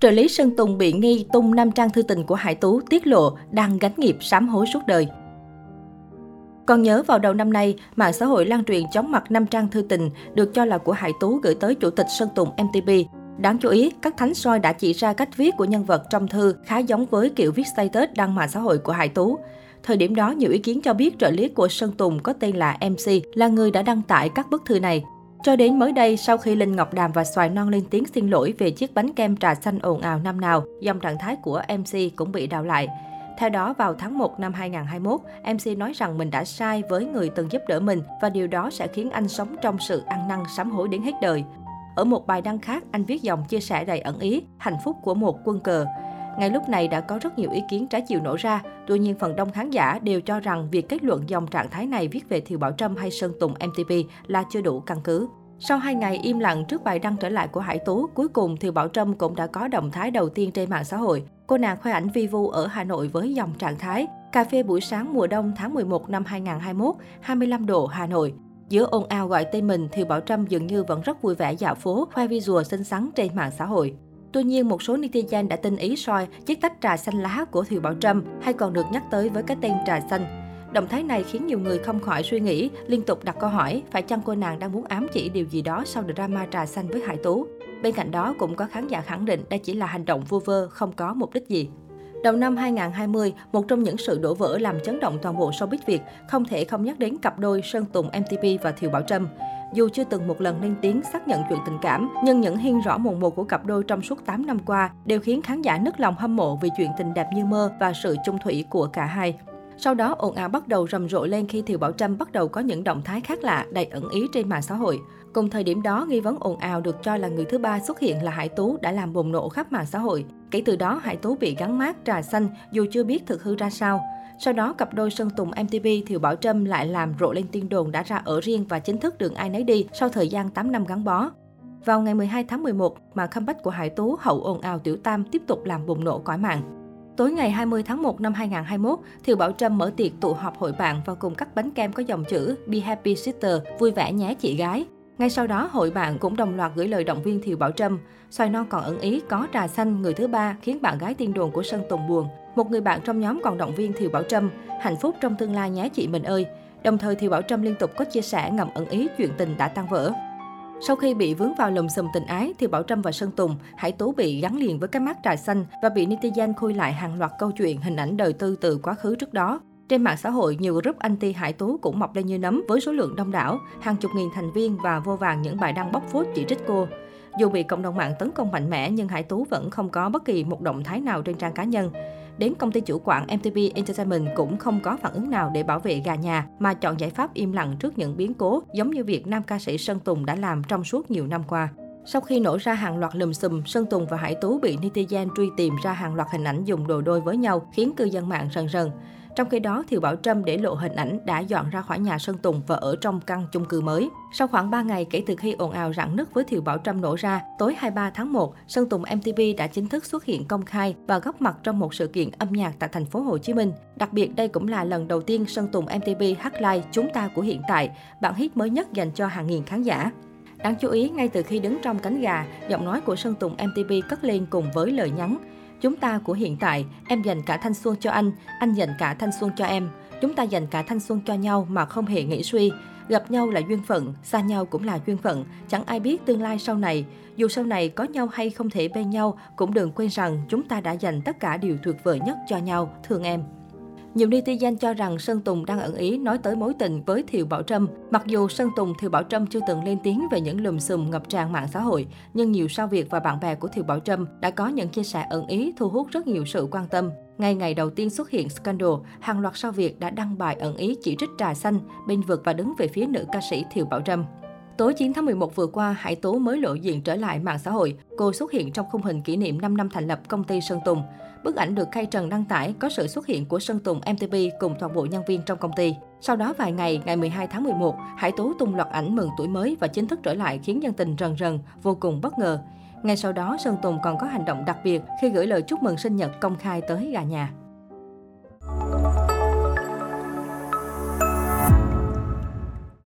Trợ lý Sơn Tùng bị nghi tung năm trang thư tình của Hải Tú tiết lộ đang gánh nghiệp sám hối suốt đời. Còn nhớ vào đầu năm nay, mạng xã hội lan truyền chóng mặt 5 trang thư tình được cho là của Hải Tú gửi tới Chủ tịch Sơn Tùng MTP. Đáng chú ý, các thánh soi đã chỉ ra cách viết của nhân vật trong thư khá giống với kiểu viết status đăng mạng xã hội của Hải Tú. Thời điểm đó, nhiều ý kiến cho biết trợ lý của Sơn Tùng có tên là MC là người đã đăng tải các bức thư này. Cho đến mới đây, sau khi Linh Ngọc Đàm và Xoài Non lên tiếng xin lỗi về chiếc bánh kem trà xanh ồn ào năm nào, dòng trạng thái của MC cũng bị đào lại. Theo đó, vào tháng 1 năm 2021, MC nói rằng mình đã sai với người từng giúp đỡ mình và điều đó sẽ khiến anh sống trong sự ăn năn sám hối đến hết đời. Ở một bài đăng khác, anh viết dòng chia sẻ đầy ẩn ý, hạnh phúc của một quân cờ. Ngay lúc này đã có rất nhiều ý kiến trái chiều nổ ra, tuy nhiên phần đông khán giả đều cho rằng việc kết luận dòng trạng thái này viết về Thiều Bảo Trâm hay Sơn Tùng MTP là chưa đủ căn cứ. Sau 2 ngày im lặng trước bài đăng trở lại của Hải Tú, cuối cùng Thiều Bảo Trâm cũng đã có động thái đầu tiên trên mạng xã hội. Cô nàng khoe ảnh vi vu ở Hà Nội với dòng trạng thái Cà phê buổi sáng mùa đông tháng 11 năm 2021, 25 độ Hà Nội. Giữa ồn ào gọi tên mình, Thiều Bảo Trâm dường như vẫn rất vui vẻ dạo phố, khoe visual xinh xắn trên mạng xã hội. Tuy nhiên, một số netizen đã tinh ý soi chiếc tách trà xanh lá của Thiều Bảo Trâm hay còn được nhắc tới với cái tên trà xanh. Động thái này khiến nhiều người không khỏi suy nghĩ, liên tục đặt câu hỏi phải chăng cô nàng đang muốn ám chỉ điều gì đó sau drama trà xanh với Hải Tú. Bên cạnh đó cũng có khán giả khẳng định đây chỉ là hành động vu vơ, không có mục đích gì. Đầu năm 2020, một trong những sự đổ vỡ làm chấn động toàn bộ showbiz Việt, không thể không nhắc đến cặp đôi Sơn Tùng MTP và Thiều Bảo Trâm. Dù chưa từng một lần lên tiếng xác nhận chuyện tình cảm, nhưng những hiên rõ mồn một của cặp đôi trong suốt 8 năm qua đều khiến khán giả nức lòng hâm mộ vì chuyện tình đẹp như mơ và sự chung thủy của cả hai. Sau đó, ồn ào bắt đầu rầm rộ lên khi Thiều Bảo Trâm bắt đầu có những động thái khác lạ, đầy ẩn ý trên mạng xã hội. Cùng thời điểm đó, nghi vấn ồn ào được cho là người thứ ba xuất hiện là Hải Tú đã làm bùng nổ khắp mạng xã hội. Kể từ đó, Hải Tú bị gắn mát trà xanh dù chưa biết thực hư ra sao. Sau đó, cặp đôi Sơn Tùng MTV Thiều Bảo Trâm lại làm rộ lên tin đồn đã ra ở riêng và chính thức đường ai nấy đi sau thời gian 8 năm gắn bó. Vào ngày 12 tháng 11, mà comeback của Hải Tú hậu ồn ào tiểu tam tiếp tục làm bùng nổ cõi mạng. Tối ngày 20 tháng 1 năm 2021, Thiều Bảo Trâm mở tiệc tụ họp hội bạn và cùng cắt bánh kem có dòng chữ Be Happy Sister, vui vẻ nhé chị gái. Ngay sau đó, hội bạn cũng đồng loạt gửi lời động viên Thiều Bảo Trâm. Xoài non còn ẩn ý có trà xanh người thứ ba khiến bạn gái tiên đồn của Sơn Tùng buồn. Một người bạn trong nhóm còn động viên Thiều Bảo Trâm, hạnh phúc trong tương lai nhé chị mình ơi. Đồng thời Thiều Bảo Trâm liên tục có chia sẻ ngầm ẩn ý chuyện tình đã tan vỡ. Sau khi bị vướng vào lùm xùm tình ái, thì Bảo Trâm và Sơn Tùng, Hải tố bị gắn liền với cái mắt trà xanh và bị netizen khui lại hàng loạt câu chuyện, hình ảnh đời tư từ quá khứ trước đó. Trên mạng xã hội, nhiều group anti Hải Tú cũng mọc lên như nấm với số lượng đông đảo, hàng chục nghìn thành viên và vô vàng những bài đăng bóc phốt chỉ trích cô. Dù bị cộng đồng mạng tấn công mạnh mẽ nhưng Hải Tú vẫn không có bất kỳ một động thái nào trên trang cá nhân. Đến công ty chủ quản MTV Entertainment cũng không có phản ứng nào để bảo vệ gà nhà mà chọn giải pháp im lặng trước những biến cố giống như việc nam ca sĩ Sơn Tùng đã làm trong suốt nhiều năm qua. Sau khi nổ ra hàng loạt lùm xùm, Sơn Tùng và Hải Tú bị netizen truy tìm ra hàng loạt hình ảnh dùng đồ đôi với nhau, khiến cư dân mạng rần rần. Trong khi đó, Thiều Bảo Trâm để lộ hình ảnh đã dọn ra khỏi nhà Sơn Tùng và ở trong căn chung cư mới. Sau khoảng 3 ngày kể từ khi ồn ào rạn nứt với Thiều Bảo Trâm nổ ra, tối 23 tháng 1, Sơn Tùng MTV đã chính thức xuất hiện công khai và góp mặt trong một sự kiện âm nhạc tại thành phố Hồ Chí Minh. Đặc biệt đây cũng là lần đầu tiên Sơn Tùng MTV hát live Chúng ta của hiện tại, bản hit mới nhất dành cho hàng nghìn khán giả. Đáng chú ý, ngay từ khi đứng trong cánh gà, giọng nói của Sơn Tùng MTV cất lên cùng với lời nhắn. Chúng ta của hiện tại, em dành cả thanh xuân cho anh, anh dành cả thanh xuân cho em. Chúng ta dành cả thanh xuân cho nhau mà không hề nghĩ suy. Gặp nhau là duyên phận, xa nhau cũng là duyên phận. Chẳng ai biết tương lai sau này. Dù sau này có nhau hay không thể bên nhau, cũng đừng quên rằng chúng ta đã dành tất cả điều tuyệt vời nhất cho nhau. Thương em. Nhiều netizen cho rằng Sơn Tùng đang ẩn ý nói tới mối tình với Thiều Bảo Trâm. Mặc dù Sơn Tùng, Thiều Bảo Trâm chưa từng lên tiếng về những lùm xùm ngập tràn mạng xã hội, nhưng nhiều sao Việt và bạn bè của Thiều Bảo Trâm đã có những chia sẻ ẩn ý thu hút rất nhiều sự quan tâm. Ngay ngày đầu tiên xuất hiện scandal, hàng loạt sao Việt đã đăng bài ẩn ý chỉ trích trà xanh, bên vực và đứng về phía nữ ca sĩ Thiều Bảo Trâm. Tối 9 tháng 11 vừa qua, Hải Tú mới lộ diện trở lại mạng xã hội. Cô xuất hiện trong khung hình kỷ niệm 5 năm thành lập công ty Sơn Tùng. Bức ảnh được khai Trần đăng tải có sự xuất hiện của Sơn Tùng MTP cùng toàn bộ nhân viên trong công ty. Sau đó vài ngày, ngày 12 tháng 11, Hải Tú tung loạt ảnh mừng tuổi mới và chính thức trở lại khiến dân tình rần rần, vô cùng bất ngờ. Ngay sau đó, Sơn Tùng còn có hành động đặc biệt khi gửi lời chúc mừng sinh nhật công khai tới gà nhà.